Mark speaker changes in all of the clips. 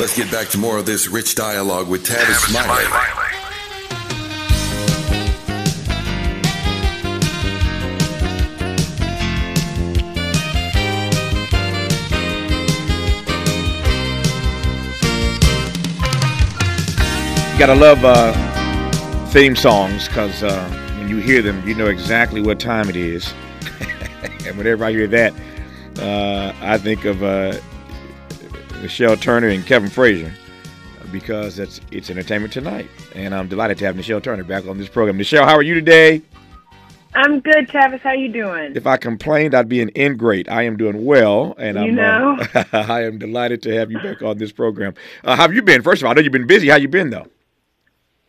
Speaker 1: Let's get back to more of this rich dialogue with Tavis Smiley.
Speaker 2: You gotta love uh, theme songs because uh, when you hear them, you know exactly what time it is. and whenever I hear that, uh, I think of uh, Nischelle Turner and Kevin Frazier because it's it's entertainment tonight, and I'm delighted to have Nischelle Turner back on this program. Nischelle, how are you today?
Speaker 3: I'm good, Tavis. How you doing?
Speaker 2: If I complained, I'd be an ingrate. I am doing well, and
Speaker 3: you
Speaker 2: I'm
Speaker 3: know.
Speaker 2: Uh, I am delighted to have you back on this program. Uh, how have you been? First of all, I know you've been busy. How you been though?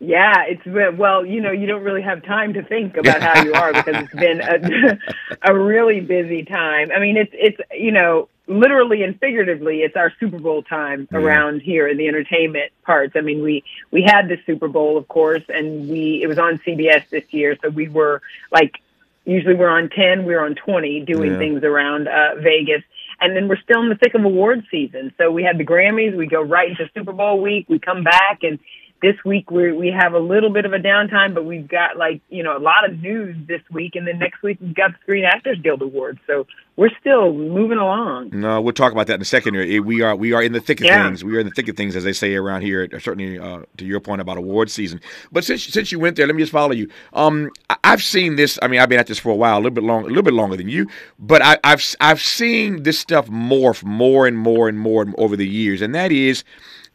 Speaker 3: Yeah, it's been, well, you know, you don't really have time to think about how you are because it's been a, a really busy time. I mean, it's it's you know, literally and figuratively, it's our Super Bowl time
Speaker 2: Yeah.
Speaker 3: around here in the entertainment parts. I mean, we we had the Super Bowl, of course, and we it was on CBS this year, so we were like usually we're on 10, we're on 20 doing
Speaker 2: Yeah.
Speaker 3: things around uh, Vegas. And then we're still in the thick of award season. So we had the Grammys, we go right into Super Bowl week, we come back and this week we we have a little bit of a downtime, but we've got like, you know, a lot of news this week and then next week we've got the Screen Actors Guild Awards. So we're still moving along.
Speaker 2: No, we'll talk about that in a second. Here, we are we are in the thick of
Speaker 3: Yeah.
Speaker 2: things. We are in the thick of things, as they say around here. Certainly, uh, to your point about award season. But since since you went there, let me just follow you. Um, I've seen this. I mean, I've been at this for a while, a little bit long, a little bit longer than you. But I, I've I've seen this stuff morph more and more and more over the years, and that is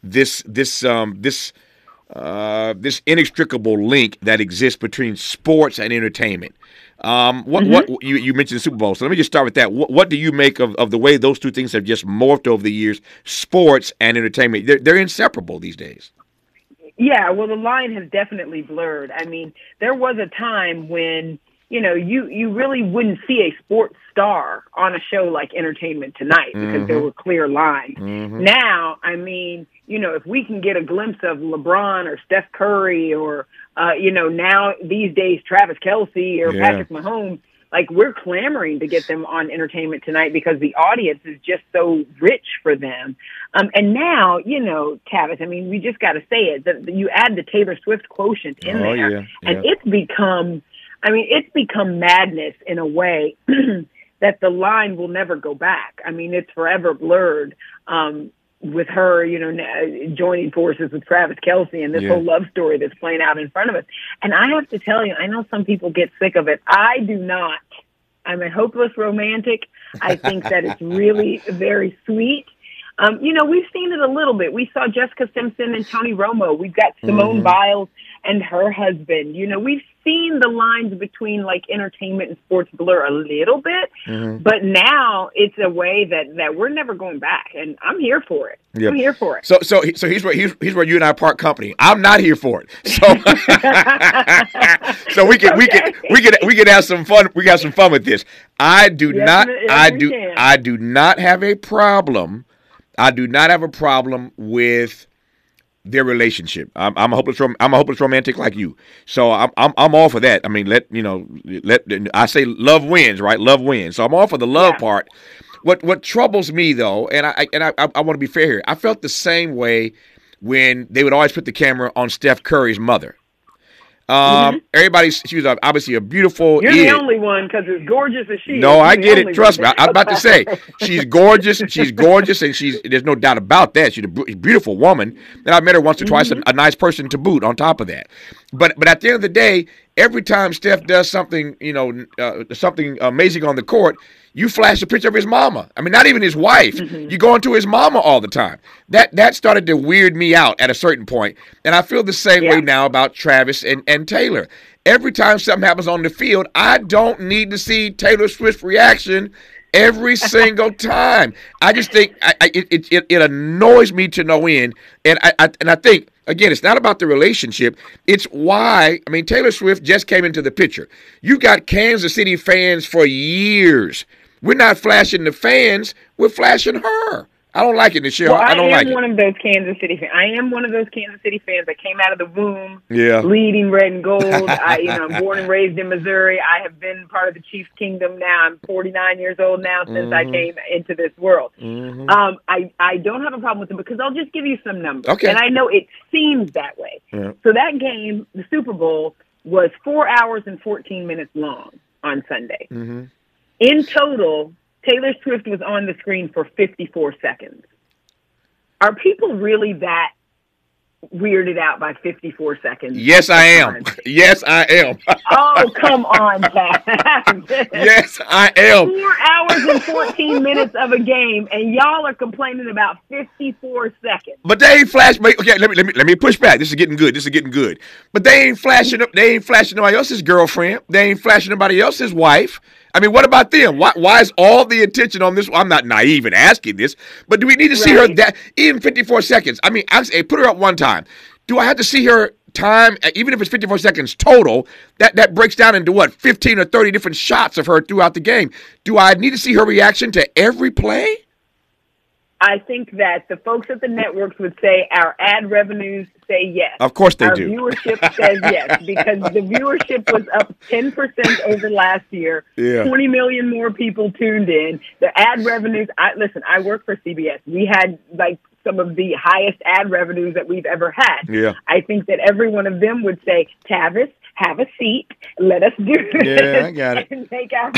Speaker 2: this this um this uh, this inextricable link that exists between sports and entertainment. Um, what what you, you mentioned the Super Bowl, so let me just start with that. What, what do you make of, of the way those two things have just morphed over the years? Sports and entertainment, they're, they're inseparable these days.
Speaker 3: Yeah, well, the line has definitely blurred. I mean, there was a time when you know you you really wouldn't see a sports star on a show like Entertainment Tonight because there were clear lines. Now, I mean, you know, if we can get a glimpse of LeBron or Steph Curry or uh, you know now these days Travis Kelce or
Speaker 2: Yeah.
Speaker 3: Patrick Mahomes. Like we're clamoring to get them on Entertainment Tonight because the audience is just so rich for them. Um, and now, you know, Tavis, I mean, we just got to say it that you add the Taylor Swift quotient in
Speaker 2: Oh,
Speaker 3: there,
Speaker 2: yeah,
Speaker 3: and
Speaker 2: yeah.
Speaker 3: it's become, I mean, it's become madness in a way that the line will never go back. I mean, it's forever blurred. Um, with her, you know, n- joining forces with Travis Kelce and this
Speaker 2: Yeah.
Speaker 3: whole love story that's playing out in front of us. And I have to tell you, I know some people get sick of it. I do not. I'm a hopeless romantic. I think that it's really very sweet. Um, you know, we've seen it a little bit. We saw Jessica Simpson and Tony Romo. We've got Simone
Speaker 2: Mm-hmm.
Speaker 3: Biles and her husband. You know, we've seen the lines between like entertainment and sports blur a little bit,
Speaker 2: Mm-hmm.
Speaker 3: but now it's a way that that we're never going back, and I'm here for it.
Speaker 2: Yeah.
Speaker 3: I'm here for it.
Speaker 2: So so so here's where here's, here's where you and I part company. I'm not here for it. So so we can we can we can we can have some fun. We got some fun with this. I do
Speaker 3: Yes,
Speaker 2: not I do
Speaker 3: can.
Speaker 2: I do not have a problem. I do not have a problem with their relationship. I'm, I'm a hopeless rom- I'm a hopeless romantic like you. So I'm I'm I'm all for that. I mean, let you know, let I say love wins, right? Love wins. So I'm all for the love
Speaker 3: Yeah.
Speaker 2: part. What what troubles me though, and I and I I, I want to be fair here. I felt the same way when they would always put the camera on Steph Curry's mother. Um, everybody, she was obviously a beautiful.
Speaker 3: Mm-hmm. You're the only one because as gorgeous as she is.
Speaker 2: No, I get it. Trust me.
Speaker 3: one.
Speaker 2: I, I'm about to say she's gorgeous. She's gorgeous, and she's there's no doubt about that. She's a beautiful woman, and I met her once or twice.
Speaker 3: Mm-hmm.
Speaker 2: A, a nice person to boot. On top of that, but but at the end of the day, every time Steph does something, you know, uh, something amazing on the court, you flash a picture of his mama. I mean, not even his wife.
Speaker 3: Mm-hmm.
Speaker 2: You go into his mama all the time. That that started to weird me out at a certain point, and I feel the same way now about Travis and and Taylor. Every time something happens on the field, I don't need to see Taylor Swift's reaction every single time. I just think I, I, it, it it annoys me to no end, and I, I and I think again, it's not about the relationship. It's why I mean Taylor Swift just came into the picture. You've got Kansas City fans for years. We're not flashing the fans. We're flashing her. I don't like it, Nischelle.
Speaker 3: Well, I,
Speaker 2: I don't like it.
Speaker 3: I am one of those Kansas City fans. I am one of those Kansas City fans that came out of the womb
Speaker 2: Yeah.
Speaker 3: bleeding red and gold. I, you know, I'm born and raised in Missouri. I have been part of the Chiefs kingdom now. I'm 49 years old now since I
Speaker 2: Mhm.
Speaker 3: came into this world.
Speaker 2: Mhm.
Speaker 3: Um, I, I don't have a problem with it because I'll just give you some numbers.
Speaker 2: Okay.
Speaker 3: And I know it seems that way.
Speaker 2: Yeah.
Speaker 3: So that game, the Super Bowl, was four hours and 14 minutes long on Sunday.
Speaker 2: Mhm.
Speaker 3: In total, Taylor Swift was on the screen for 54 seconds. Are people really that weirded out by 54 seconds?
Speaker 2: Yes, I am. Yes, I am.
Speaker 3: Oh, come on, Pat.
Speaker 2: yes, I am.
Speaker 3: Four hours and 14 minutes of a game, and y'all are complaining about 54 seconds.
Speaker 2: But they ain't flashing. Okay, let me let me let me push back. This is getting good. This is getting good. But they ain't flashing up. They ain't flashing nobody else's girlfriend. They ain't flashing nobody else's wife. I mean, what about them? Why why is all the attention on this? I'm not naive in asking this, but do we need to see her that even 54 seconds? I mean, I put her up one time. Do I have to see her time, uh, even if it's 54 seconds total? That that breaks down into what 15 or 30 different shots of her throughout the game. Do I need to see her reaction to every play?
Speaker 3: I think that the folks at the networks would say our ad revenues say yes.
Speaker 2: Of course they
Speaker 3: our
Speaker 2: do.
Speaker 3: viewership says yes because the viewership was up 10% over last year.
Speaker 2: Yeah.
Speaker 3: 20 million more people tuned in. The ad revenues, I listen, I work for CBS. We had like some of the highest ad revenues that we've ever had.
Speaker 2: Yeah.
Speaker 3: I think that every one of them would say, Tavis, have a seat. Let us do this.
Speaker 2: Yeah, I got it.
Speaker 3: And make our,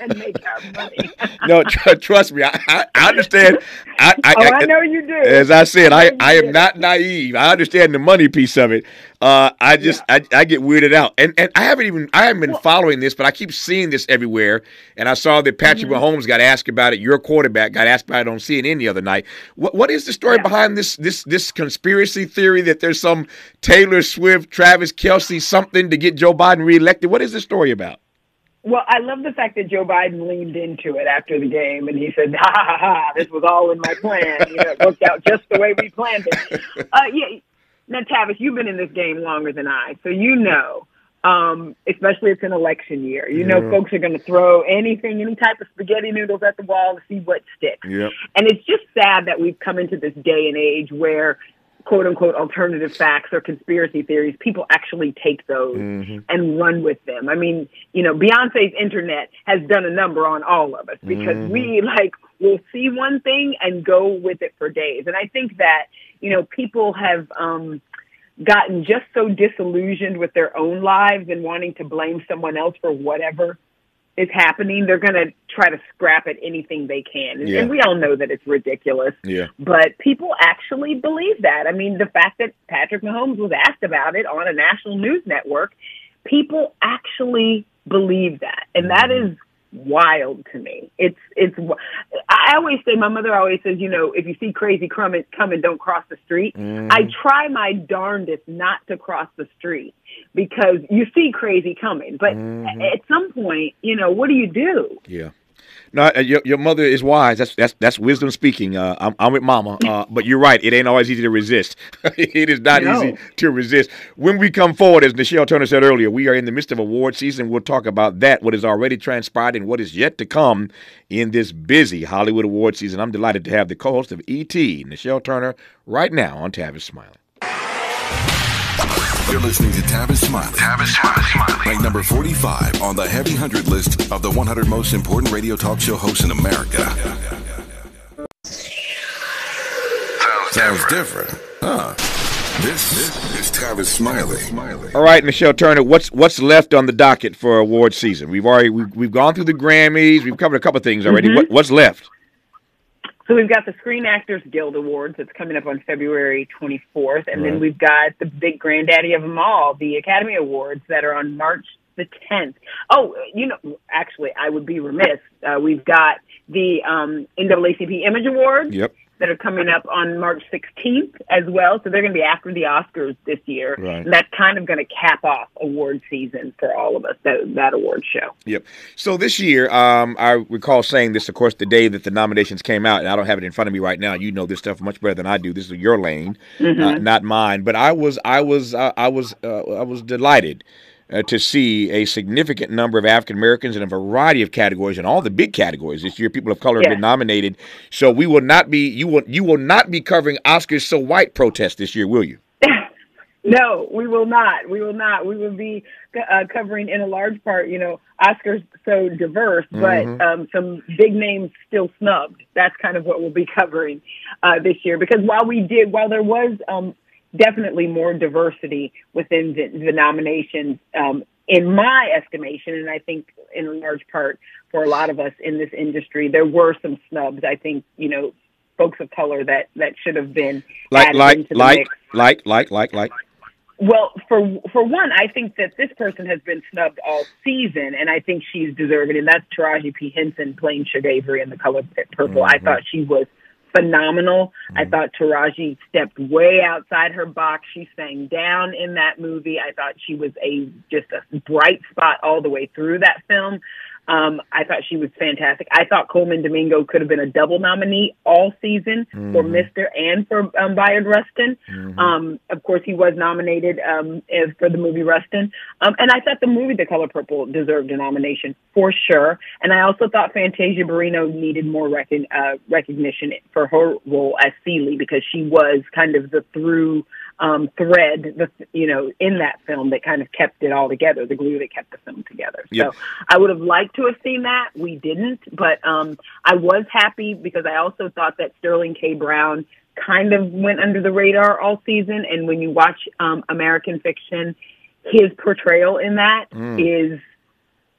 Speaker 3: and make our money.
Speaker 2: No, tr- trust me, I, I, I understand. I, I,
Speaker 3: oh, I know you do.
Speaker 2: As I said, I,
Speaker 3: you
Speaker 2: I am not naive. I understand the money piece of it. Uh, I just I, I get weirded out, and and I haven't even I haven't been following this, but I keep seeing this everywhere. And I saw that Patrick
Speaker 3: Mm-hmm.
Speaker 2: Mahomes got asked about it. Your quarterback got asked about it on CNN the other night. What what is the story
Speaker 3: Yeah.
Speaker 2: behind this this this conspiracy theory that there's some Taylor Swift, Travis Kelce something to get Joe Biden reelected? What is the story about?
Speaker 3: Well, I love the fact that Joe Biden leaned into it after the game and he said, ha ha ha, this was all in my plan. You know, it worked out just the way we planned it. Uh, yeah. Now, Tavis, you've been in this game longer than I, so you know, um, especially it's an election year. You know, folks are going to throw anything, any type of spaghetti noodles at the wall to see what sticks.
Speaker 2: Yep.
Speaker 3: And it's just sad that we've come into this day and age where quote unquote alternative facts or conspiracy theories, people actually take those and run with them. I mean, you know, Beyonce's internet has done a number on all of us because we like will see one thing and go with it for days. And I think that, you know, people have um gotten just so disillusioned with their own lives and wanting to blame someone else for whatever is happening, they're going to try to scrap at anything they can. And,
Speaker 2: Yeah.
Speaker 3: and we all know that it's ridiculous.
Speaker 2: Yeah.
Speaker 3: But people actually believe that. I mean, the fact that Patrick Mahomes was asked about it on a national news network, people actually believe that. And that is wild to me. It's it's I always say my mother always says, you know, if you see crazy coming coming don't cross the street. Mm-hmm. I try my darndest not to cross the street because you see crazy coming. But mm-hmm. at some point, you know, what do you do?
Speaker 2: Yeah. No, uh, your, your mother is wise. That's that's that's wisdom speaking. Uh, I'm, I'm with Mama, uh, but you're right. It ain't always easy to resist. it is not
Speaker 3: No.
Speaker 2: easy to resist. When we come forward, as Nischelle Turner said earlier, we are in the midst of award season. We'll talk about that, what has already transpired, and what is yet to come in this busy Hollywood award season. I'm delighted to have the co-host of ET, Nischelle Turner, right now on Tavis Smiley.
Speaker 1: You're listening to Tavis Smiley. Tavis Smiley. Ranked number 45 on the Heavy 100 list of the 100 most important radio talk show hosts in America. Sounds different. Huh. This, this is Tavis Smiley. Smiley.
Speaker 2: All right, Nischelle Turner, what's what's left on the docket for award season? We've already we've, we've gone through the Grammys. We've covered a couple of things already. Mm-hmm. What, what's left?
Speaker 3: So we've got the Screen Actors Guild Awards that's coming up on February 24th, and
Speaker 2: Right.
Speaker 3: then we've got the big granddaddy of them all, the Academy Awards that are on March the 10th. Oh, you know, actually, I would be remiss. Uh, we've got the um, NAACP Image Awards
Speaker 2: Yep.
Speaker 3: That are coming up on March 16th as well. So they're going to be after the Oscars this year.
Speaker 2: Right.
Speaker 3: And that's kind of going to cap off award season for all of us, that, that award show.
Speaker 2: Yep. So this year, um, I recall saying this, of course, the day that the nominations came out, and I don't have it in front of me right now. You know this stuff much better than I do. This is your lane, uh, not mine. But I was, I was, uh, I was, uh, I was delighted uh, to see a significant number of African Americans in a variety of categories and all the big categories this year. People of color have been nominated, so we will not be you will you will not be covering Oscars so white protest this year, will you?
Speaker 3: No, we will not. We will not. We will be uh, covering in a large part, you know, Oscars so diverse, but um, some big names still snubbed. That's kind of what we'll be covering uh, this year. Because while we did, while there was um, definitely more diversity within the, the nominations, um, in my estimation, and I think in large part for a lot of us in this industry, there were some snubs. I think, you know, folks of color that that should have been
Speaker 2: Like
Speaker 3: added
Speaker 2: like
Speaker 3: into the
Speaker 2: like,
Speaker 3: mix.
Speaker 2: like like like like
Speaker 3: Well, for for one, I think that this person has been snubbed all season, and I think she's deserving. And that's Taraji P Henson playing Shug Avery in The Color Purple. I thought she was phenomenal. I mm-hmm. thought Taraji stepped way outside her box. She sang down in that movie. I thought she was a just a bright spot all the way through that film. Um, I thought she was fantastic. I thought Colman Domingo could have been a double nominee all season for Mr. and for um, Bayard Rustin. Um, of course, he was nominated um, as- for the movie Rustin. Um, and I thought the movie The Color Purple deserved a nomination for sure. And I also thought Fantasia Barrino needed more recon- uh, recognition for her role as Celie because she was kind of the through um, thread, the, you know, in that film that kind of kept it all together, the glue that kept the film together.
Speaker 2: Yep.
Speaker 3: So I would have liked to have seen that. We didn't, but um, I was happy because I also thought that Sterling K. Brown kind of went under the radar all season. And when you watch um, American Fiction, his portrayal in that is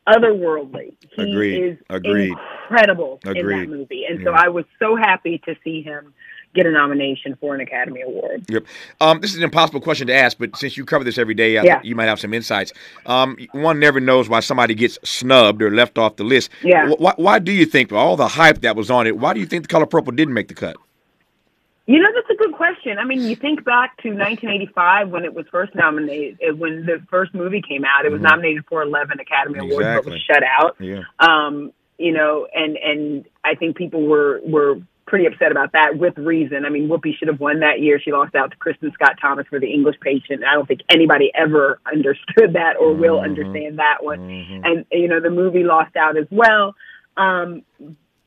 Speaker 3: otherworldly. He
Speaker 2: Agreed.
Speaker 3: is
Speaker 2: Agreed.
Speaker 3: incredible in that movie, and so I was so happy to see him get a nomination for an Academy Award.
Speaker 2: Yep. Um, this is an impossible question to ask, but since you cover this every day, I
Speaker 3: Yeah.
Speaker 2: you might have some insights. Um, one never knows why somebody gets snubbed or left off the list.
Speaker 3: Yeah.
Speaker 2: Why, why do you think, all the hype that was on it, why do you think the color purple didn't make the cut?
Speaker 3: You know, that's a good question. I mean, you think back to 1985 when it was first nominated, uh, when the first movie came out, it was nominated for 11 Academy Awards, but was shut out.
Speaker 2: Yeah.
Speaker 3: Um, you know, and and I think people were were pretty upset about that with reason. I mean, Whoopi should have won that year. She lost out to Kristen Scott Thomas for The English Patient. I don't think anybody ever understood that or will understand that one. And you know, the movie lost out as well. Um,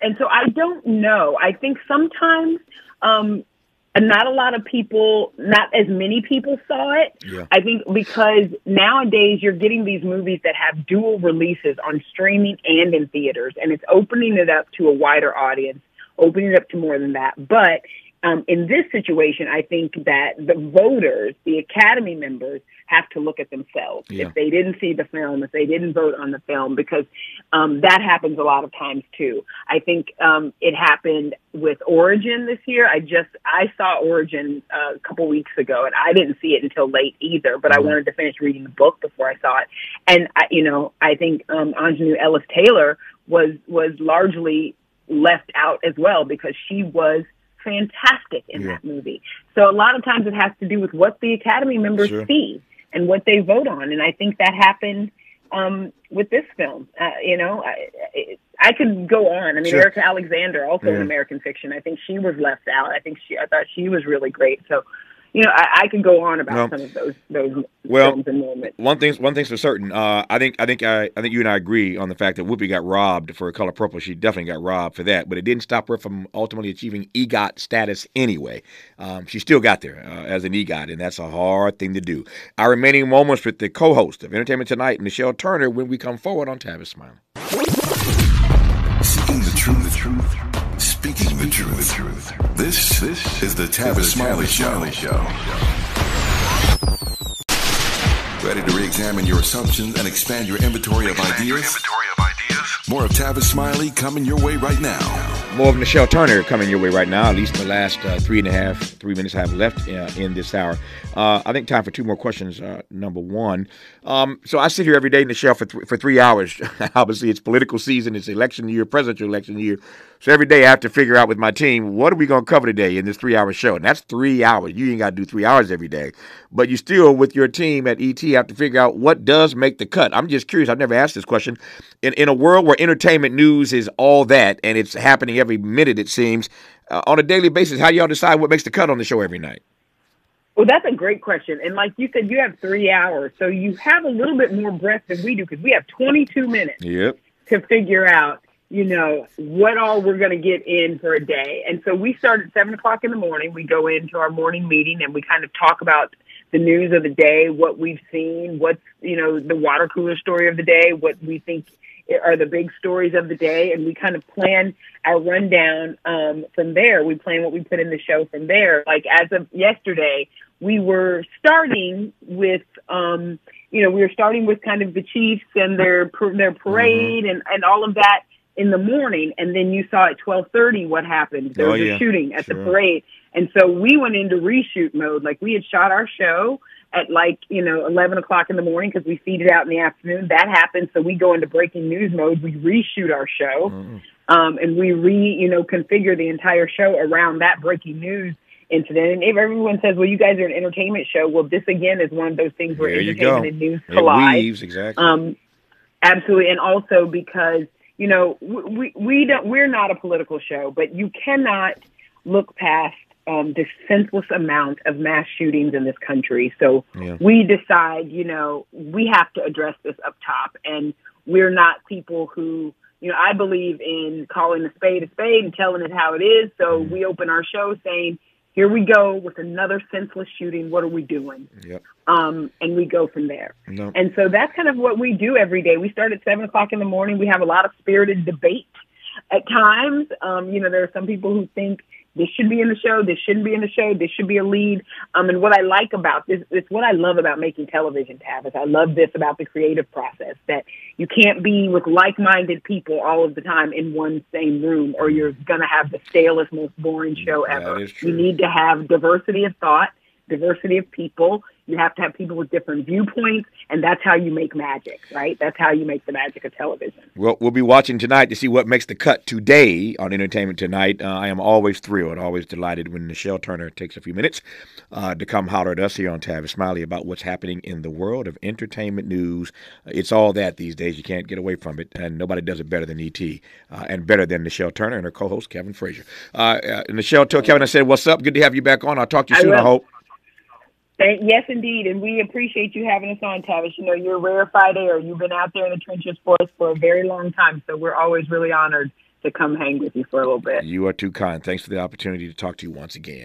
Speaker 3: and so I don't know. I think sometimes um, not a lot of people, not as many people saw it.
Speaker 2: Yeah.
Speaker 3: I think because nowadays you're getting these movies that have dual releases on streaming and in theaters, and it's opening it up to a wider audience, opening it up to more than that. But um, in this situation, I think that the voters, the Academy members, have to look at themselves.
Speaker 2: Yeah.
Speaker 3: If they didn't see the film, if they didn't vote on the film, because um, that happens a lot of times too. I think um, it happened with Origin this year. I just I saw Origin uh, a couple weeks ago, and I didn't see it until late either. But I wanted to finish reading the book before I saw it, and I, you know I think um, Aunjanue Ellis Taylor was was largely left out as well because she was fantastic in
Speaker 2: Yeah.
Speaker 3: that movie. So a lot of times it has to do with what the Academy members
Speaker 2: Sure.
Speaker 3: see and what they vote on, and I think that happened um, with this film. Uh, you know, I, I, I could go on. I mean,
Speaker 2: Sure.
Speaker 3: Erika Alexander, also
Speaker 2: Yeah.
Speaker 3: in American Fiction, I think she was left out. I think she, I thought she was really great. So, you know, I, I could go on about
Speaker 2: Well,
Speaker 3: some of those those
Speaker 2: well,
Speaker 3: films and moments.
Speaker 2: One thing's one thing's for certain. Uh, I think I think I, I think you and I agree on the fact that Whoopi got robbed for a Color Purple. She definitely got robbed for that, but it didn't stop her from ultimately achieving EGOT status anyway. Um, she still got there uh, as an EGOT, and that's a hard thing to do. Our remaining moments with the co-host of Entertainment Tonight, Nischelle Turner, when we come forward on Tavis Smiley.
Speaker 1: Seeking the truth, the truth. Speaking the truth, the truth. This, this is the Tavis Smiley Show. Ready to re-examine your assumptions and expand your inventory of ideas? More of Tavis Smiley coming your way right now.
Speaker 2: More of Nischelle Turner coming your way right now. At least the last uh, three and a half, three minutes I have left uh, in this hour. Uh, I think time for two more questions. Uh, number one, um, so I sit here every day in show for th- for three hours. Obviously, it's political season, it's election year, presidential election year. So every day I have to figure out with my team what are we going to cover today in this three hour show, and that's three hours. You ain't got to do three hours every day, but you still with your team at ET have to figure out what does make the cut. I'm just curious. I've never asked this question. In in a world where entertainment news is all that and it's happening every minute, it seems uh, on a daily basis. How do y'all decide what makes the cut on the show every night?
Speaker 3: Well, that's a great question. And like you said, you have three hours. So you have a little bit more breath than we do because we have 22 minutes
Speaker 2: Yep.
Speaker 3: to figure out, you know, what all we're going to get in for a day. And so we start at seven o'clock in the morning. We go into our morning meeting and we kind of talk about the news of the day, what we've seen, what's, you know, the water cooler story of the day, what we think are the big stories of the day. And we kind of plan our rundown um, from there. We plan what we put in the show from there. Like as of yesterday, we were starting with, um, you know, we were starting with kind of the Chiefs and their their parade
Speaker 2: Mm-hmm.
Speaker 3: and, and all of that in the morning, and then you saw at twelve thirty what happened. There
Speaker 2: Oh,
Speaker 3: was
Speaker 2: yeah.
Speaker 3: a shooting at the parade, and so we went into reshoot mode. Like we had shot our show at like you know eleven o'clock in the morning because we feed it out in the afternoon. That happens. so we go into breaking news mode. We reshoot our show,
Speaker 2: Mm-hmm.
Speaker 3: um, and we re you know configure the entire show around that breaking news incident. And if everyone says, "Well, you guys are an entertainment show," well, this again is one of those things where
Speaker 2: There you
Speaker 3: entertainment
Speaker 2: go.
Speaker 3: and news
Speaker 2: It
Speaker 3: collide.
Speaker 2: weaves exactly.
Speaker 3: Um, absolutely, and also because you know we we don't we're not a political show, but you cannot look past um, the senseless amount of mass shootings in this country. So
Speaker 2: Yeah.
Speaker 3: we decide, you know, we have to address this up top, and we're not people who. You know, I believe in calling a spade a spade and telling it how it is. So we open our show saying, "Here we go with another senseless shooting. What are we doing?"
Speaker 2: yep.
Speaker 3: Um, and we go from there. And so that's kind of what we do every day. We start at seven o'clock in the morning. We have a lot of spirited debate at times. Um, you know, there are some people who think this should be in the show, this shouldn't be in the show, this should be a lead. Um, and what I like about this, it's what I love about making television, Tavis. I love this about the creative process that you can't be with like-minded people all of the time in one same room, or you're going to have the stalest, most boring show ever. You need to have diversity of thought, diversity of people. You have to have people with different viewpoints, and that's how you make magic, right? That's how you make the magic of television.
Speaker 2: Well, we'll be watching tonight to see what makes the cut today on Entertainment Tonight. Uh, I am always thrilled, always delighted when Nischelle Turner takes a few minutes uh, to come holler at us here on Tavis Smiley about what's happening in the world of entertainment news. It's all that these days. You can't get away from it, and nobody does it better than ET uh, and better than Nischelle Turner and her co-host Kevin Frazier. Uh, uh, Nischelle told Kevin, I said, "What's up? Good to have you back on. I'll talk to you
Speaker 3: I
Speaker 2: soon. I hope."
Speaker 3: Thank, yes, indeed, and we appreciate you having us on, Tavis. You know, you're a rarefied air. You've been out there in the trenches for us for a very long time, so we're always really honored to come hang with you for a little bit.
Speaker 2: You are too kind. Thanks for the opportunity to talk to you once again.